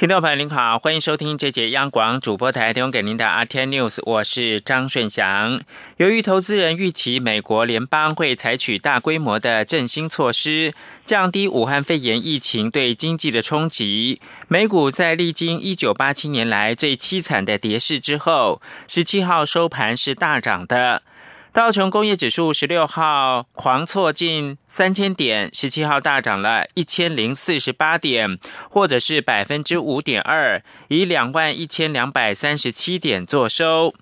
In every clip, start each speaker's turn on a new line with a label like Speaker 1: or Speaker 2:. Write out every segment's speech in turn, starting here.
Speaker 1: 听众朋友您好，欢迎收听这节央广主播台提供给您的 RT News，我是张顺祥。由于投资人预期美国联邦会采取大规模的振兴措施，降低武汉肺炎疫情对经济的冲击，美股在历经一九八七年来最凄惨的跌势之后，十七号收盘是大涨的。道琼工业指数十六号狂挫近三千点，十七号大涨了一千零四十八点，或者是百分之五点二，以两万一千两百三十七点作收。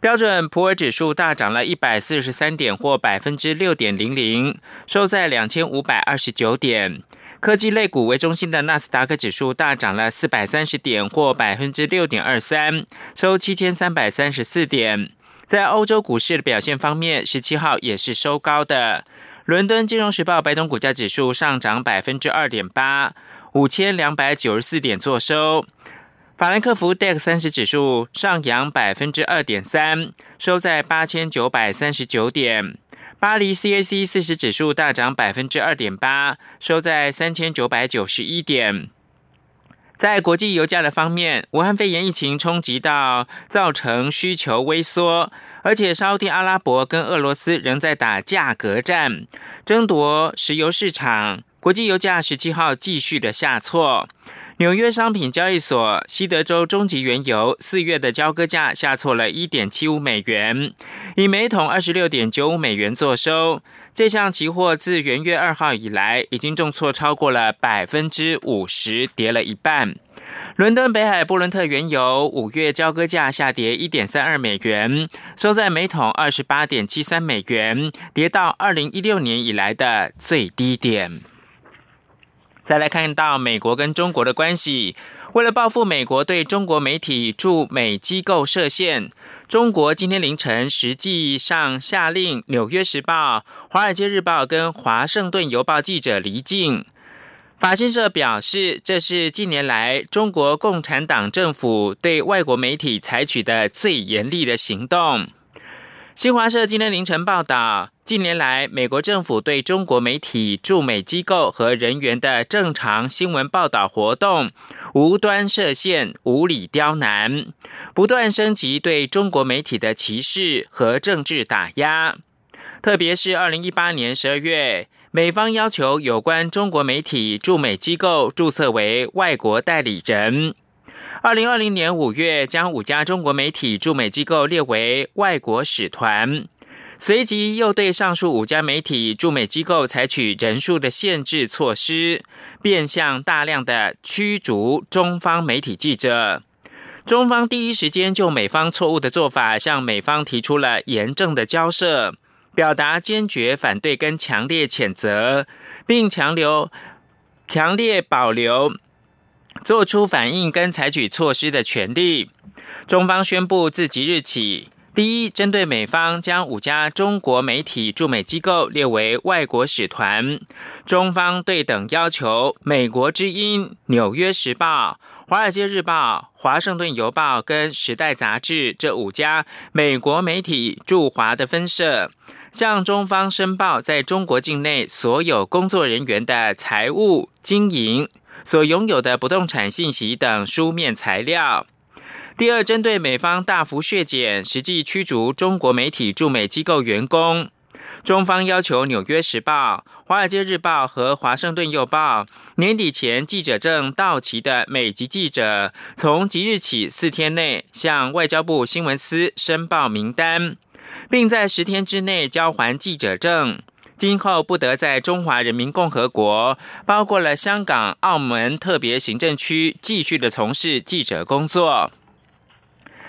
Speaker 1: 标准普尔指数大涨了一百四十三点，或百分之六点零零，收在两千五百二十九点。科技类股为中心的纳斯达克指数大涨了四百三十点，或百分之六点二三，收七千三百三十四点。在欧洲股市的表现方面，十七号也是收高的。伦敦金融时报白铜股价指数上涨百分之二点八，五千两百九十四点作收。法兰克福 DAX 三十指数上扬百分之二点三，收在八千九百三十九点。巴黎 CAC 四十指数大涨百分之二点八，收在三千九百九十一点。在国际油价的方面，武汉肺炎疫情冲击到，造成需求微缩，而且沙地阿拉伯跟俄罗斯仍在打价格战，争夺石油市场。国际油价十七号继续的下挫。纽约商品交易所西德州中级原油四月的交割价下挫了一点七五美元，以每桶二十六点九五美元作收。这项期货自元月二号以来，已经重挫超过了百分之五十，跌了一半。伦敦北海布伦特原油五月交割价下跌一点三二美元，收在每桶二十八点七三美元，跌到二零一六年以来的最低点。再来看到美国跟中国的关系。为了报复美国对中国媒体驻美机构设限，中国今天凌晨实际上下令《纽约时报》《华尔街日报》跟《华盛顿邮报》记者离境。法新社表示，这是近年来中国共产党政府对外国媒体采取的最严厉的行动。新华社今天凌晨报道。近年来，美国政府对中国媒体驻美机构和人员的正常新闻报道活动无端设限、无理刁难，不断升级对中国媒体的歧视和政治打压。特别是二零一八年十二月，美方要求有关中国媒体驻美机构注册为外国代理人；二零二零年五月，将五家中国媒体驻美机构列为外国使团。随即又对上述五家媒体驻美机构采取人数的限制措施，变相大量的驱逐中方媒体记者。中方第一时间就美方错误的做法向美方提出了严正的交涉，表达坚决反对跟强烈谴责，并强留强烈保留做出反应跟采取措施的权利。中方宣布自即日起。第一，针对美方将五家中国媒体驻美机构列为外国使团，中方对等要求美国之音、纽约时报、华尔街日报、华盛顿邮报跟时代杂志这五家美国媒体驻华的分社，向中方申报在中国境内所有工作人员的财务、经营、所拥有的不动产信息等书面材料。第二，针对美方大幅削减、实际驱逐中国媒体驻美机构员工，中方要求《纽约时报》、《华尔街日报》和《华盛顿邮报》年底前记者证到期的美籍记者，从即日起四天内向外交部新闻司申报名单，并在十天之内交还记者证，今后不得在中华人民共和国（包括了香港、澳门特别行政区）继续的从事记者工作。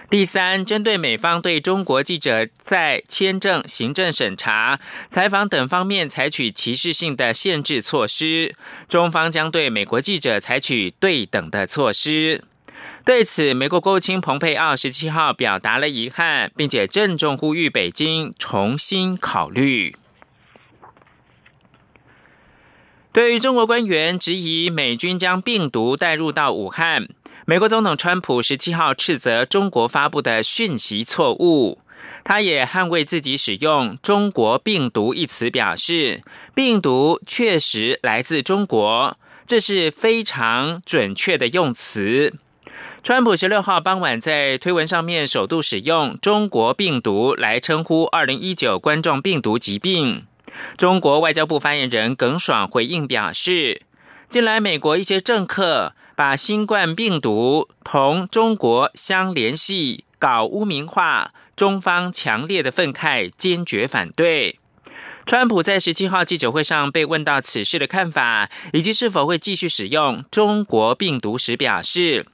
Speaker 1: 第三，针对美方对中国记者在签证、行政审查、采访等方面采取歧视性的限制措施，中方将对美国记者采取对等的措施。对此，美国国务卿蓬佩奥十七号表达了遗憾，并且郑重呼吁北京重新考虑。对于中国官员质疑美军将病毒带入到武汉。美国总统川普十七号斥责中国发布的讯息错误，他也捍卫自己使用“中国病毒”一词，表示病毒确实来自中国，这是非常准确的用词。川普十六号傍晚在推文上面首度使用“中国病毒”来称呼二零一九冠状病毒疾病。中国外交部发言人耿爽回应表示，近来美国一些政客把新冠病毒同中国相联系，搞污名化，中方强烈的愤慨，坚决反对。川普在十七号记者会上被问到此事的看法，以及是否会继续使用“中国病毒”时表示。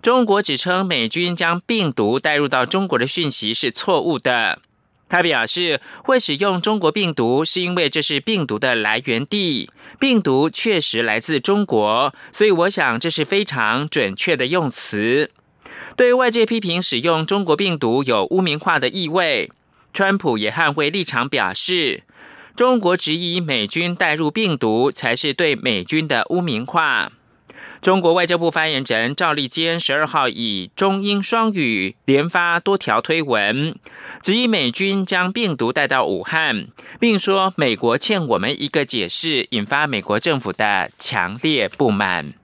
Speaker 1: 中国指称美军将病毒带入到中国的讯息是错误的。他表示，会使用中国病毒是因为这是病毒的来源地，病毒确实来自中国，所以我想这是非常准确的用词。对外界批评使用中国病毒有污名化的意味，川普也捍卫立场，表示中国只以美军带入病毒才是对美军的污名化。中国外交部发言人赵立坚十二号以中英双语连发多条推文，指疑美军将病毒带到武汉，并说美国欠我们一个解释，引发美国政府的强烈不满。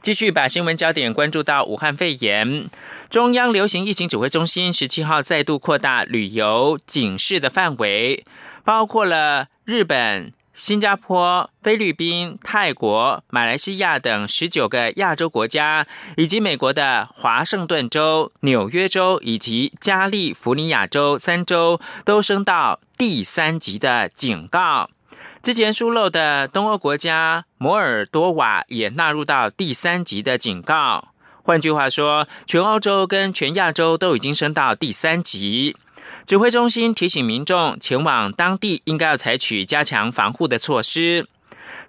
Speaker 1: 继续把新闻焦点关注到武汉肺炎，中央流行疫情指挥中心十七号再度扩大旅游警示的范围，包括了日本。新加坡、菲律宾、泰国、马来西亚等十九个亚洲国家，以及美国的华盛顿州、纽约州以及加利福尼亚州三州，都升到第三级的警告。之前疏漏的东欧国家摩尔多瓦也纳入到第三级的警告。换句话说，全欧洲跟全亚洲都已经升到第三级。指挥中心提醒民众前往当地应该要采取加强防护的措施。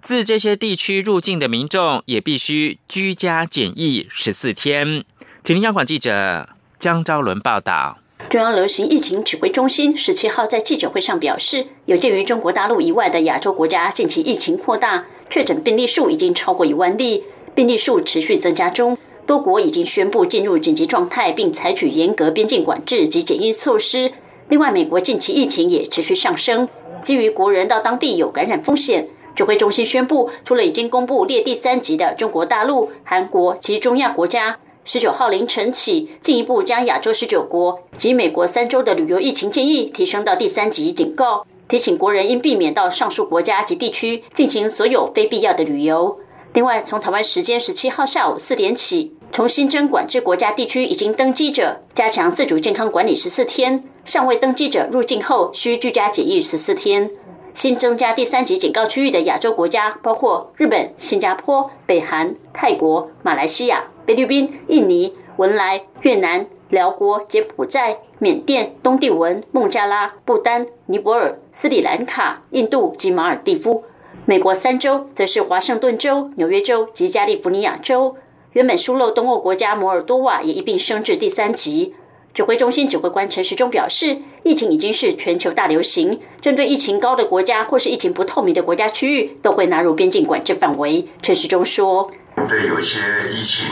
Speaker 1: 自这些地区入境的民众也必须居家检疫十四天。请听央广记者江昭伦报道。
Speaker 2: 中央流行疫情指挥中心十七号在记者会上表示，有鉴于中国大陆以外的亚洲国家近期疫情扩大，确诊病例数已经超过一万例，病例数持续增加中，多国已经宣布进入紧急状态，并采取严格边境管制及检疫措施。另外，美国近期疫情也持续上升。基于国人到当地有感染风险，指挥中心宣布，除了已经公布列第三级的中国大陆、韩国及中亚国家，十九号凌晨起，进一步将亚洲十九国及美国三州的旅游疫情建议提升到第三级警告，提醒国人应避免到上述国家及地区进行所有非必要的旅游。另外，从台湾时间十七号下午四点起。从新增管制国家地区已经登机者，加强自主健康管理十四天；尚未登机者入境后需居家检疫十四天。新增加第三级警告区域的亚洲国家包括日本、新加坡、北韩、泰国、马来西亚、菲律宾、印尼、文莱、越南、辽国、柬埔寨、缅甸、东帝汶、孟加拉、不丹、尼泊尔、斯里兰卡、印度及马尔蒂夫。美国三州则是华盛顿州、纽约州及加利福尼亚州。原本疏漏东欧国家摩尔多瓦也一并升至第三级。指挥中心指挥官陈时中表示，疫情已经是全球大流行，针对疫情高的国家或是疫情不透明的国家区域，都会纳入边境管制范围。陈时中说。对有些疫情，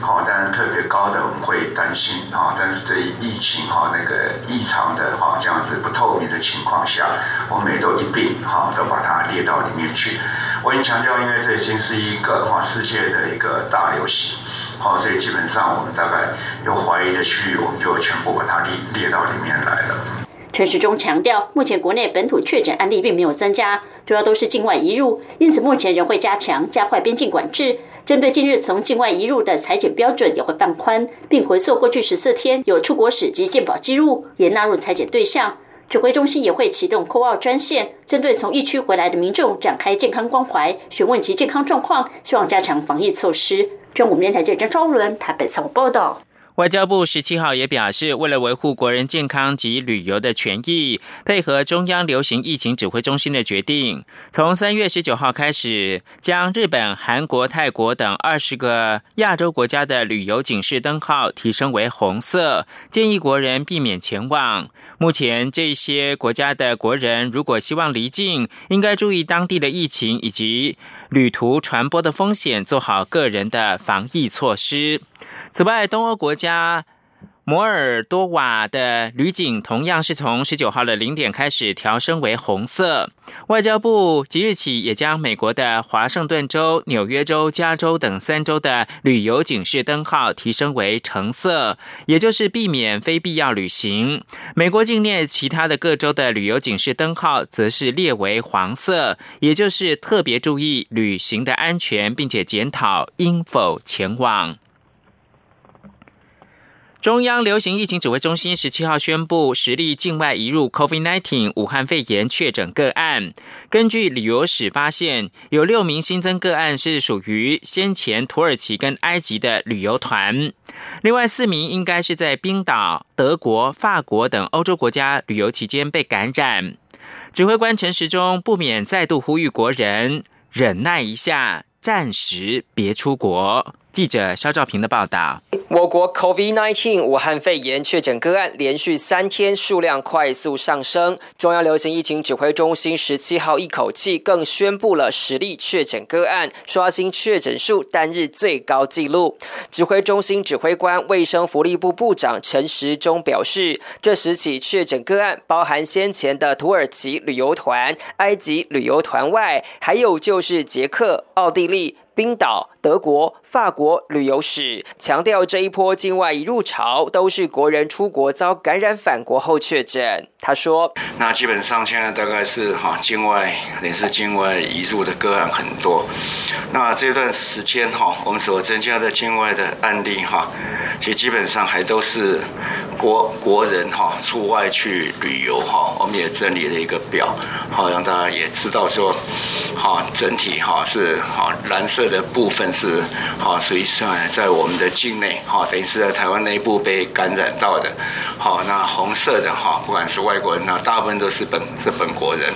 Speaker 2: 好，当然特别高的我们会担心，哈，但是对疫情哈那个异常的哈这样子不透明的情况下，我们也都一并哈都把它列到里面去。我已经强调，因为这已经是一个哈世界的一个大流行，好，所以基本上我们大概有怀疑的区域，我们就全部把它列列到里面来了。陈时中强调，目前国内本土确诊案例并没有增加，主要都是境外移入，因此目前仍会加强加快边境管制。针对近日从境外移入的裁剪标准也会放宽，并回溯过去十四天有出国史及健保记录也纳入裁剪对象。指挥中心也会启动空澳专线，针对从疫区回来的民众展开健康关怀，询问其健康状况，希望加强防疫措施。中国电台记者张昭伦台北采访报道。
Speaker 1: 外交部十七号也表示，为了维护国人健康及旅游的权益，配合中央流行疫情指挥中心的决定，从三月十九号开始，将日本、韩国、泰国等二十个亚洲国家的旅游警示灯号提升为红色，建议国人避免前往。目前这些国家的国人如果希望离境，应该注意当地的疫情以及。旅途传播的风险，做好个人的防疫措施。此外，东欧国家。摩尔多瓦的旅警同样是从十九号的零点开始调升为红色。外交部即日起也将美国的华盛顿州、纽约州、加州等三州的旅游警示灯号提升为橙色，也就是避免非必要旅行。美国境内其他的各州的旅游警示灯号则是列为黄色，也就是特别注意旅行的安全，并且检讨应否前往。中央流行疫情指挥中心十七号宣布，实例境外移入 COVID-19 武汉肺炎确诊个案。根据旅游史发现，有六名新增个案是属于先前土耳其跟埃及的旅游团，另外四名应该是在冰岛、德国、法国等欧洲国家旅游期间被感染。指挥官陈时中不免再度呼吁国人忍耐一下，暂时别出国。记者肖兆平的报道：
Speaker 3: 我国 COVID-19 武汉肺炎确诊个案连续三天数量快速上升。中央流行疫情指挥中心十七号一口气更宣布了十例确诊个案，刷新确诊数单日最高纪录。指挥中心指挥官、卫生福利部部长陈时中表示，这十起确诊个案包含先前的土耳其旅游团、埃及旅游团外，还有就是捷克、奥地利。冰岛、德国、法国旅游史强调，这一波境外移入潮都是国人出国遭感染返国后确诊。他说：“那基本上现在大概是哈境外也是境外移入的个案很多。那这段时间哈，我们所增加的境外的案例哈，其实基本上还都是国国人哈出外去旅游哈。我们也整理了一个表，好让大家也知道说，哈整体哈是哈蓝色。”的部分是好，所以算在我们的境内哈，等于是在台湾内部被感染到的。好，那红色的哈，不管是外国人，那大部分都是本是本国人。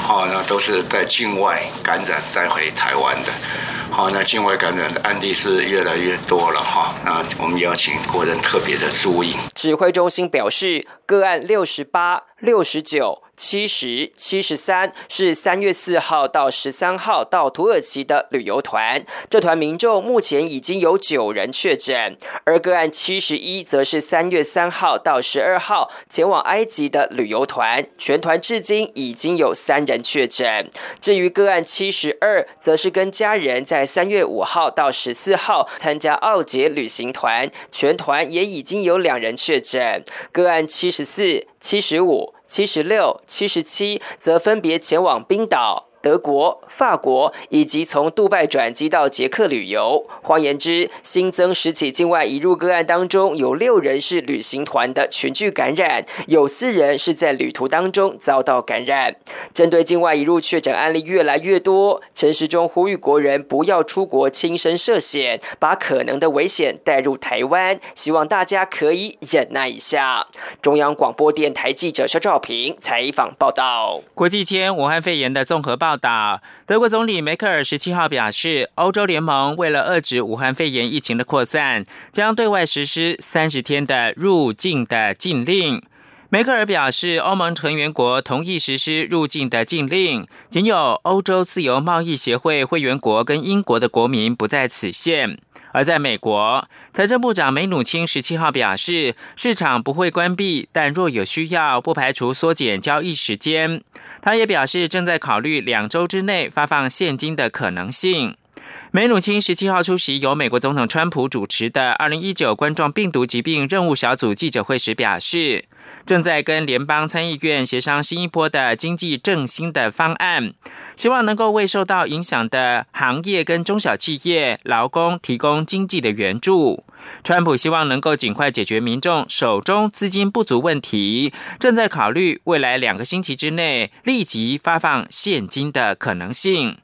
Speaker 3: 好，那都是在境外感染带回台湾的。好，那境外感染的案例是越来越多了哈。那我们邀请国人特别的注意。指挥中心表示，个案六十八、六十九。七十七十三是三月四号到十三号到土耳其的旅游团，这团民众目前已经有九人确诊，而个案七十一则是三月三号到十二号前往埃及的旅游团，全团至今已经有三人确诊。至于个案七十二，则是跟家人在三月五号到十四号参加奥捷旅行团，全团也已经有两人确诊。个案七十四、七十五。七十六、七十七则分别前往冰岛。德国、法国以及从杜拜转机到捷克旅游。换言之，新增十起境外移入个案当中，有六人是旅行团的群聚感染，有四人是在旅途当中遭到感染。针对境外移入确诊案例越来越多，陈时中呼吁国人不要出国亲身涉险，把可能的危险带入台湾，希望大家可以忍耐一下。中央广播电台记者肖兆平采访报道。
Speaker 1: 国际间武汉肺炎的综合报。报道，德国总理梅克尔十七号表示，欧洲联盟为了遏止武汉肺炎疫情的扩散，将对外实施三十天的入境的禁令。梅克尔表示，欧盟成员国同意实施入境的禁令，仅有欧洲自由贸易协会会员国跟英国的国民不在此限。而在美国，财政部长梅努钦十七号表示，市场不会关闭，但若有需要，不排除缩减交易时间。他也表示，正在考虑两周之内发放现金的可能性。梅努钦十七号出席由美国总统川普主持的二零一九冠状病毒疾病任务小组记者会时表示，正在跟联邦参议院协商新一波的经济振兴的方案，希望能够为受到影响的行业跟中小企业劳工提供经济的援助。川普希望能够尽快解决民众手中资金不足问题，正在考虑未来两个星期之内立即发放现金的可能性。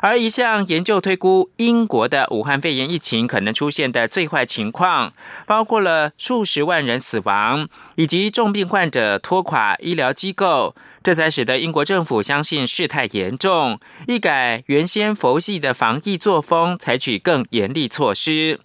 Speaker 1: 而一项研究推估，英国的武汉肺炎疫情可能出现的最坏情况，包括了数十万人死亡，以及重病患者拖垮医疗机构，这才使得英国政府相信事态严重，一改原先佛系的防疫作风，采取更严厉措施。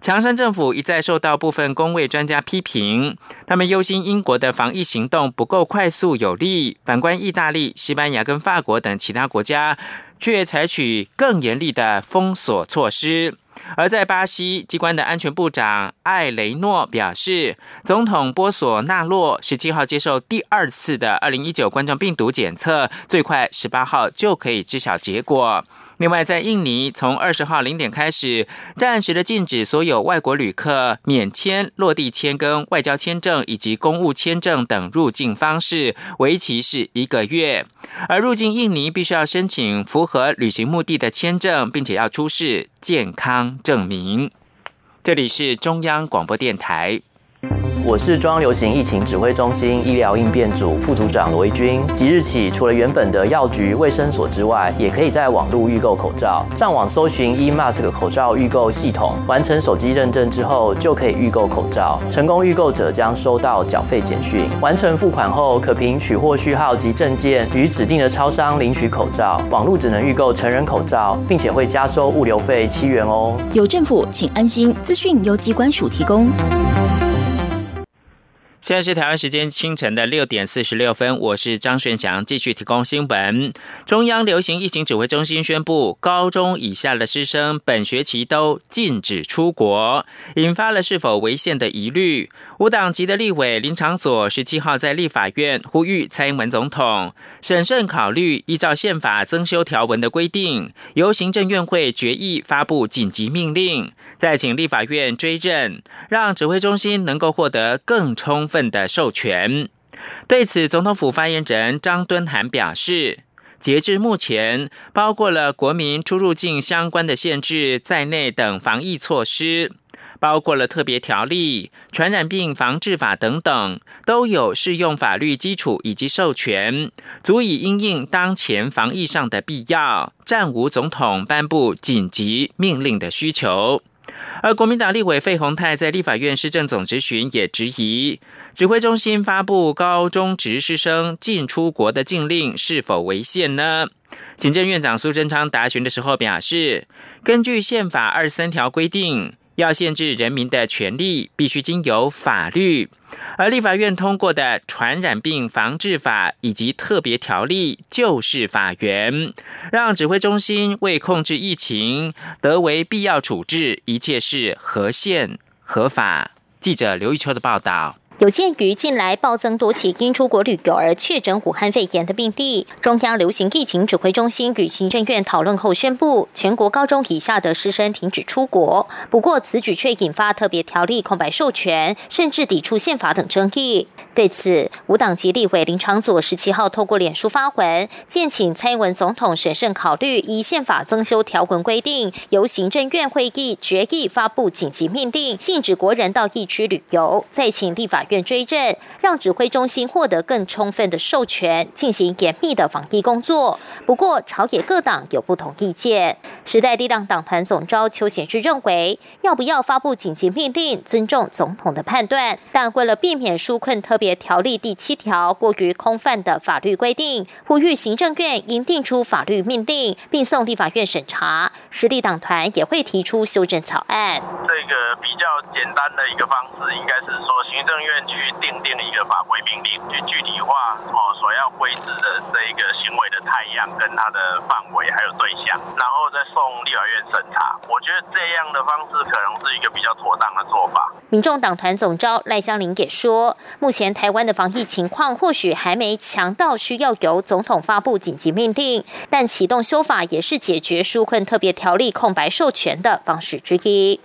Speaker 1: 强生政府一再受到部分工位专家批评，他们忧心英国的防疫行动不够快速有力。反观意大利、西班牙跟法国等其他国家，却采取更严厉的封锁措施。而在巴西，机关的安全部长艾雷诺表示，总统波索纳洛十七号接受第二次的二零一九冠状病毒检测，最快十八号就可以知晓结果。另外，在印尼，从二十号零点开始，暂时的禁止所有外国旅客免签、落地签、跟外交签证以及公务签证等入境方式，为期是一个月。而入境印尼必须要申请符合旅行目的的签证，并且要出示健康证明。这里是中央广播电台。
Speaker 4: 我是中央流行疫情指挥中心医疗应变组副组长罗一军。即日起，除了原本的药局、卫生所之外，也可以在网络预购口罩。上网搜寻 eMask 口罩预购系统，完成手机认证之后，就可以预购口罩。成功预购者将收到缴费简讯。完成付款后，可凭取货序号及证件，与指定的超商领取口罩。网络只能预购成人口罩，并且会加收物流费七元哦。
Speaker 5: 有政府，请安心。资讯由机关署提供。
Speaker 1: 现在是台湾时间清晨的六点四十六分，我是张顺祥，继续提供新闻。中央流行疫情指挥中心宣布，高中以下的师生本学期都禁止出国，引发了是否违宪的疑虑。无党籍的立委林长佐十七号在立法院呼吁蔡英文总统审慎考虑，依照宪法增修条文的规定，由行政院会决议发布紧急命令，再请立法院追认，让指挥中心能够获得更充。份的授权。对此，总统府发言人张敦涵表示，截至目前，包括了国民出入境相关的限制在内等防疫措施，包括了特别条例、传染病防治法等等，都有适用法律基础以及授权，足以因应当前防疫上的必要，暂无总统颁布紧急命令的需求。而国民党立委费鸿泰在立法院市政总执询也质疑，指挥中心发布高中职师生进出国的禁令是否违宪呢？行政院长苏贞昌答询的时候表示，根据宪法二十三条规定。要限制人民的权利，必须经由法律，而立法院通过的《传染病防治法》以及特别条例就是法源，让指挥中心为控制疫情得为必要处置，一切是合宪合法。记者刘玉秋的报道。
Speaker 6: 有鉴于近来暴增多起因出国旅游而确诊武汉肺炎的病例，中央流行疫情指挥中心与行政院讨论后宣布，全国高中以下的师生停止出国。不过，此举却引发特别条例空白授权，甚至抵触宪法等争议。对此，无党籍立委林长佐十七号透过脸书发文，建请蔡英文总统审慎考虑，以宪法增修条文规定，由行政院会议决议发布紧急命令，禁止国人到疫区旅游，再请立法。院追证，让指挥中心获得更充分的授权，进行严密的防疫工作。不过，朝野各党有不同意见。时代力量党团总召邱显志认为，要不要发布紧急命令，尊重总统的判断，但为了避免纾困特别条例第七条过于空泛的法律规定，呼吁行政院应定出法律命令，并送立法院审查。实力党团也会提出修正草案。
Speaker 7: 这个比较简单的一个方式，应该是说行政院。去定定一个法规命令，去具体化哦所要规制的这一个行为的太阳跟它的范围还有对象，然后再送立法院审查。我觉得这样的方式可能是一个比较妥当的做法。
Speaker 6: 民众党团总召赖香林也说，目前台湾的防疫情况或许还没强到需要由总统发布紧急命令，但启动修法也是解决纾困特别条例空白授权的方式之一。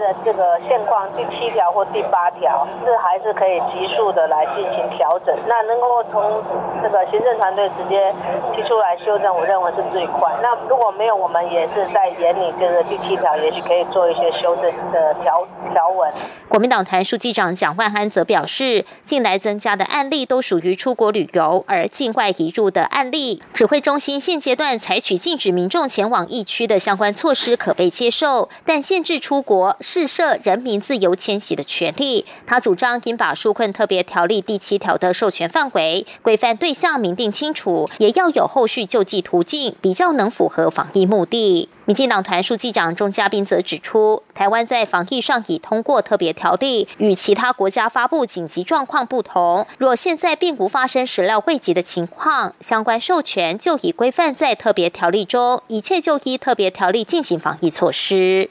Speaker 8: 的这个现况，第七条或第八条是还。是可以急速的来进行调整，那能够从这个行政团队直接提出来修正，我认为是最快。那如果没有，我们也是在眼里，这个第七条也许可以做一些修正的条条文。
Speaker 6: 国民党团书记长蒋万安则表示，近来增加的案例都属于出国旅游，而境外移入的案例，指挥中心现阶段采取禁止民众前往疫区的相关措施可被接受，但限制出国试射人民自由迁徙的权利。他主张应把纾困特别条例第七条的授权范围、规范对象明定清楚，也要有后续救济途径，比较能符合防疫目的。民进党团书记长钟嘉宾则指出，台湾在防疫上已通过特别条例，与其他国家发布紧急状况不同。若现在并无发生始料未及的情况，相关授权就已规范在特别条例中，一切就依特别条例进行防疫措施。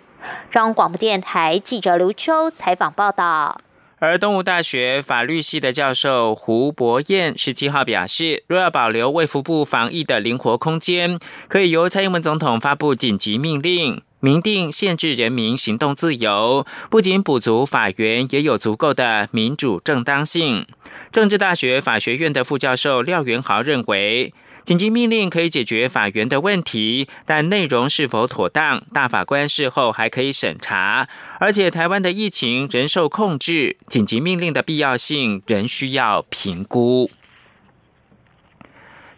Speaker 6: 中央广播电台记者刘秋采访报道。
Speaker 1: 而东吴大学法律系的教授胡博彦十七号表示，若要保留卫福部防疫的灵活空间，可以由蔡英文总统发布紧急命令，明定限制人民行动自由，不仅补足法源，也有足够的民主正当性。政治大学法学院的副教授廖元豪认为。紧急命令可以解决法源的问题，但内容是否妥当，大法官事后还可以审查。而且台湾的疫情仍受控制，紧急命令的必要性仍需要评估。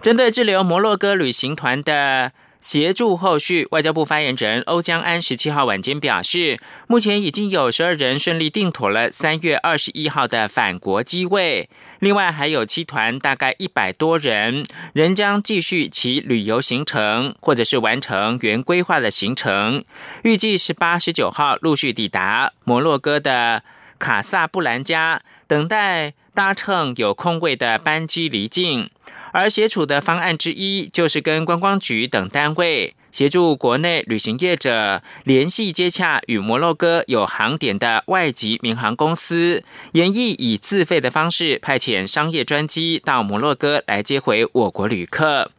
Speaker 1: 针对滞留摩洛哥旅行团的。协助后续，外交部发言人欧江安十七号晚间表示，目前已经有十二人顺利订妥了三月二十一号的返国机位，另外还有七团大概一百多人仍将继续其旅游行程，或者是完成原规划的行程，预计十八十九号陆续抵达摩洛哥的卡萨布兰加，等待搭乘有空位的班机离境。而协处的方案之一，就是跟观光局等单位协助国内旅行业者联系接洽与摩洛哥有航点的外籍民航公司，研议以自费的方式派遣商业专机到摩洛哥来接回我国旅客。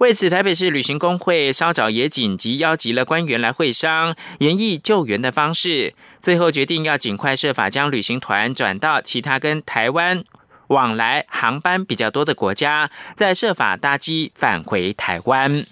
Speaker 1: 为此，台北市旅行工会稍早也紧急邀集了官员来会商，研议救援的方式，最后决定要尽快设法将旅行团转到其他跟台湾。往来航班比较多的国家，在设法搭机返回台湾。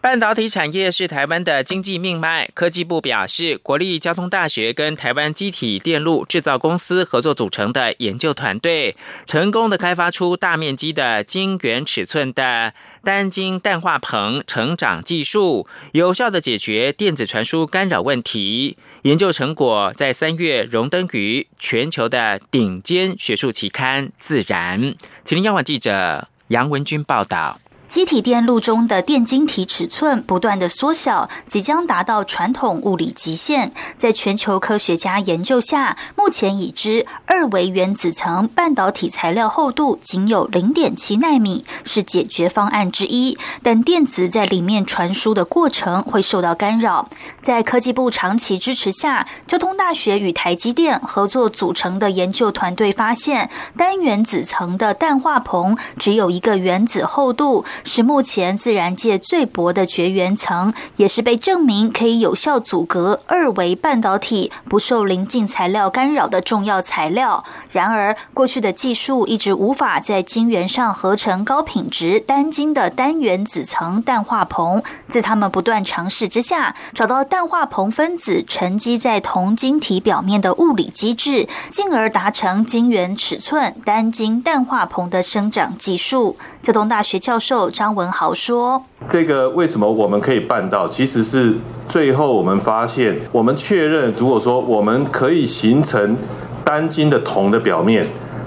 Speaker 1: 半导体产业是台湾的经济命脉。科技部表示，国立交通大学跟台湾机体电路制造公司合作组成的研究团队，成功的开发出大面积的晶圆尺寸的单晶氮化硼成长技术，有效的解决电子传输干扰问题。研究成果在三月荣登于全球的顶尖学术期刊《自然》。吉林央广记者杨文军报道。
Speaker 9: 机体电路中的电晶体尺寸不断的缩小，即将达到传统物理极限。在全球科学家研究下，目前已知二维原子层半导体材料厚度仅有零点七纳米，是解决方案之一。但电子在里面传输的过程会受到干扰。在科技部长期支持下，交通大学与台积电合作组成的研究团队发现，单原子层的氮化硼只有一个原子厚度。是目前自然界最薄的绝缘层，也是被证明可以有效阻隔二维半导体不受临近材料干扰的重要材料。然而，过去的技术一直无法在晶圆上合成高品质单晶的单原子层氮化硼。在他们不断尝试之下，找到氮化硼分子沉积在铜晶体表面的物理机制，进而达成晶圆尺寸单晶氮化硼的生长技术。浙东大学教授张文豪说：“
Speaker 10: 这个为什么我们可以办到？其实是最后我们发现，我们确认，如果说我们可以形成单晶的铜的表面，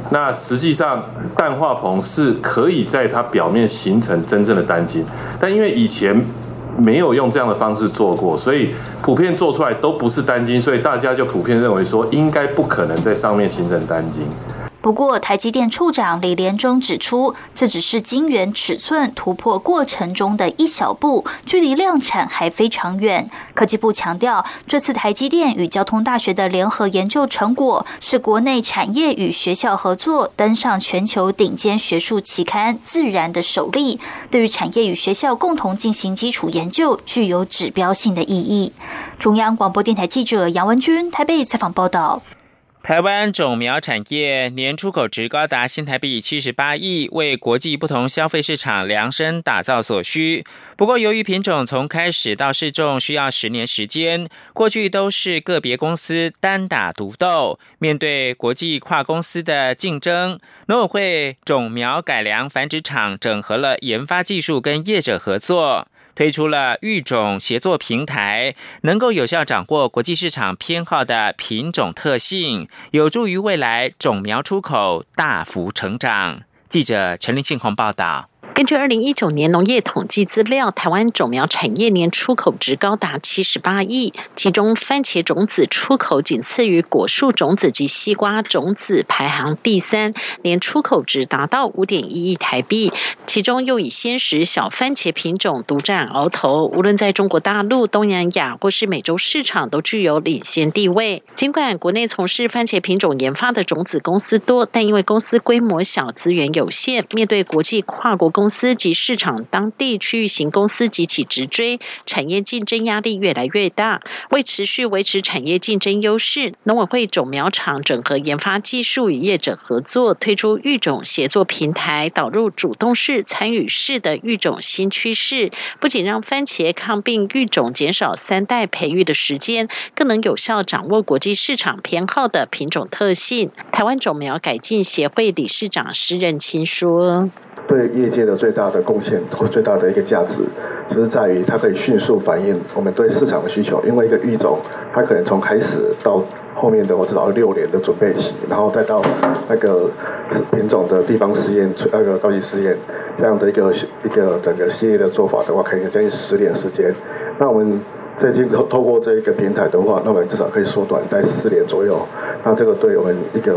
Speaker 10: 那实际上氮化硼是可以在它表面形成真正的单晶。但因为以前没有用这样的方式做过，所以普遍做出来都不是单晶，所以大家就普遍认为说，应该不可能在上面形成单晶。”
Speaker 9: 不过，台积电处长李连忠指出，这只是晶圆尺寸突破过程中的一小步，距离量产还非常远。科技部强调，这次台积电与交通大学的联合研究成果，是国内产业与学校合作登上全球顶尖学术期刊《自然》的首例，对于产业与学校共同进行基础研究，具有指标性的意义。中央广播电台记者杨文君台北采访报道。
Speaker 1: 台湾种苗产业年出口值高达新台币七十八亿，为国际不同消费市场量身打造所需。不过，由于品种从开始到试种需要十年时间，过去都是个别公司单打独斗。面对国际跨公司的竞争，农委会种苗改良繁殖场整合了研发技术，跟业者合作。推出了育种协作平台，能够有效掌握国际市场偏好的品种特性，有助于未来种苗出口大幅成长。记者陈林庆宏报道。
Speaker 11: 根据二零一九年农业统计资料，台湾种苗产业年出口值高达七十八亿，其中番茄种子出口仅次于果树种子及西瓜种子，排行第三，年出口值达到五点一亿台币。其中又以鲜食小番茄品种独占鳌头，无论在中国大陆、东南亚或是美洲市场，都具有领先地位。尽管国内从事番茄品种研发的种子公司多，但因为公司规模小、资源有限，面对国际跨国公司及市场当地区域型公司及其直追，产业竞争压力越来越大。为持续维持产业竞争优势，农委会种苗厂整合研发技术，与业者合作，推出育种协作平台，导入主动式、参与式的育种新趋势。不仅让番茄抗病育种减少三代培育的时间，更能有效掌握国际市场偏好的品种特性。台湾种苗改进协会理事长施任清说。
Speaker 12: 对业界的最大的贡献或最大的一个价值，就是在于它可以迅速反映我们对市场的需求。因为一个育种，它可能从开始到后面的我至少六年的准备期，然后再到那个品种的地方试验、那个高级试验这样的一个一个整个系列的做法的话，可以将近十年时间。那我们最近透透过这一个平台的话，那我们至少可以缩短在四年左右。那这个对我们一个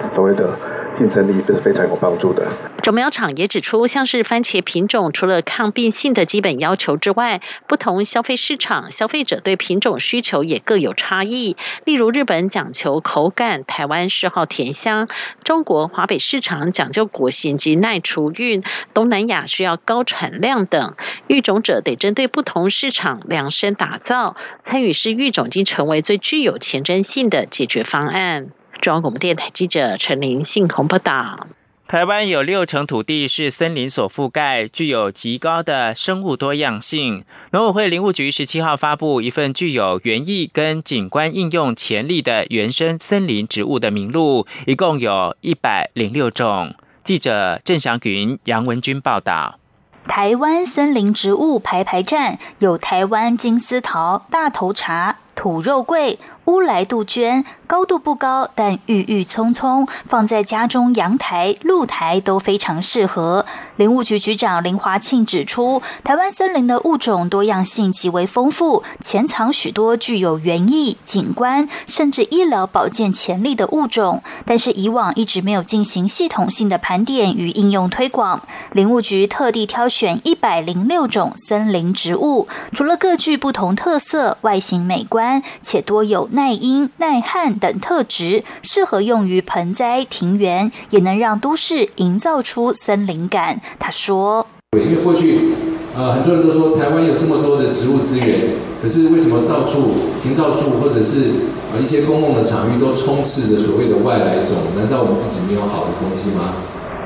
Speaker 12: 所谓的。竞争力是非常有帮助的。
Speaker 11: 种苗厂也指出，像是番茄品种，除了抗病性的基本要求之外，不同消费市场消费者对品种需求也各有差异。例如，日本讲求口感，台湾嗜好甜香；中国华北市场讲究果形及耐储运，东南亚需要高产量等。育种者得针对不同市场量身打造，参与式育种已经成为最具有前瞻性的解决方案。中央广播电台记者陈林信鸿报道：
Speaker 1: 台湾有六成土地是森林所覆盖，具有极高的生物多样性。农委会林务局十七号发布一份具有园艺跟景观应用潜力的原生森林植物的名录，一共有一百零六种。记者郑祥云、杨文君报道。
Speaker 9: 台湾森林植物排排站，有台湾金丝桃、大头茶、土肉桂。乌来杜鹃高度不高，但郁郁葱葱，放在家中阳台、露台都非常适合。林务局局长林华庆指出，台湾森林的物种多样性极为丰富，潜藏许多具有园艺、景观甚至医疗保健潜力的物种，但是以往一直没有进行系统性的盘点与应用推广。林务局特地挑选一百零六种森林植物，除了各具不同特色、外形美观，且多有。耐阴、耐旱等特质，适合用于盆栽、庭园，也能让都市营造出森林感。他说：“对
Speaker 13: 因为过去，呃，很多人都说台湾有这么多的植物资源，可是为什么到处行道树或者是呃一些公共的场域都充斥着所谓的外来种？难道我们自己没有好的东西吗？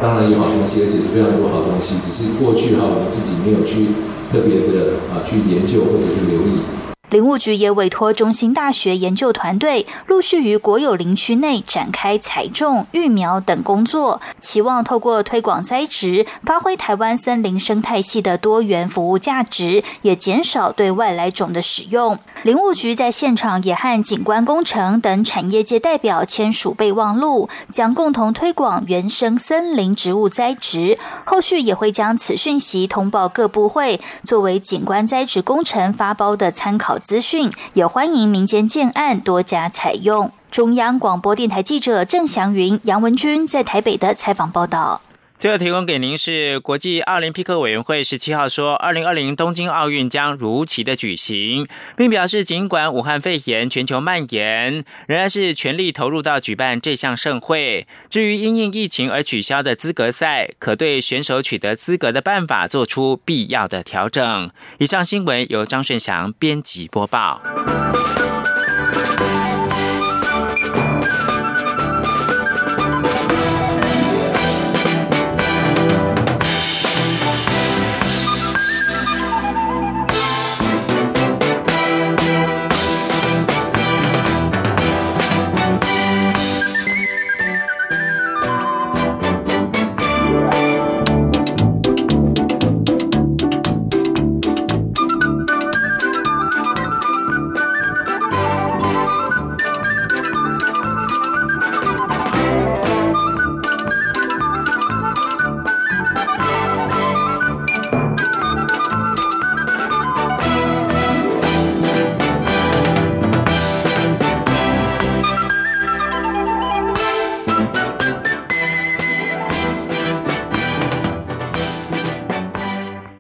Speaker 13: 当然有好东西，而且是非常多好东西，只是过去哈我们自己没有去特别的啊去研究或者是留意。”
Speaker 9: 林务局也委托中兴大学研究团队，陆续于国有林区内展开采种、育苗等工作，期望透过推广栽植，发挥台湾森林生态系的多元服务价值，也减少对外来种的使用。林务局在现场也和景观工程等产业界代表签署备忘录，将共同推广原生森林植物栽植。后续也会将此讯息通报各部会，作为景观栽植工程发包的参考。资讯也欢迎民间建案多加采用。中央广播电台记者郑祥云、杨文君在台北的采访报道。
Speaker 1: 最后提供给您是国际奥林匹克委员会十七号说，二零二零东京奥运将如期的举行，并表示尽管武汉肺炎全球蔓延，仍然是全力投入到举办这项盛会。至于因应疫情而取消的资格赛，可对选手取得资格的办法做出必要的调整。以上新闻由张顺祥编辑播报。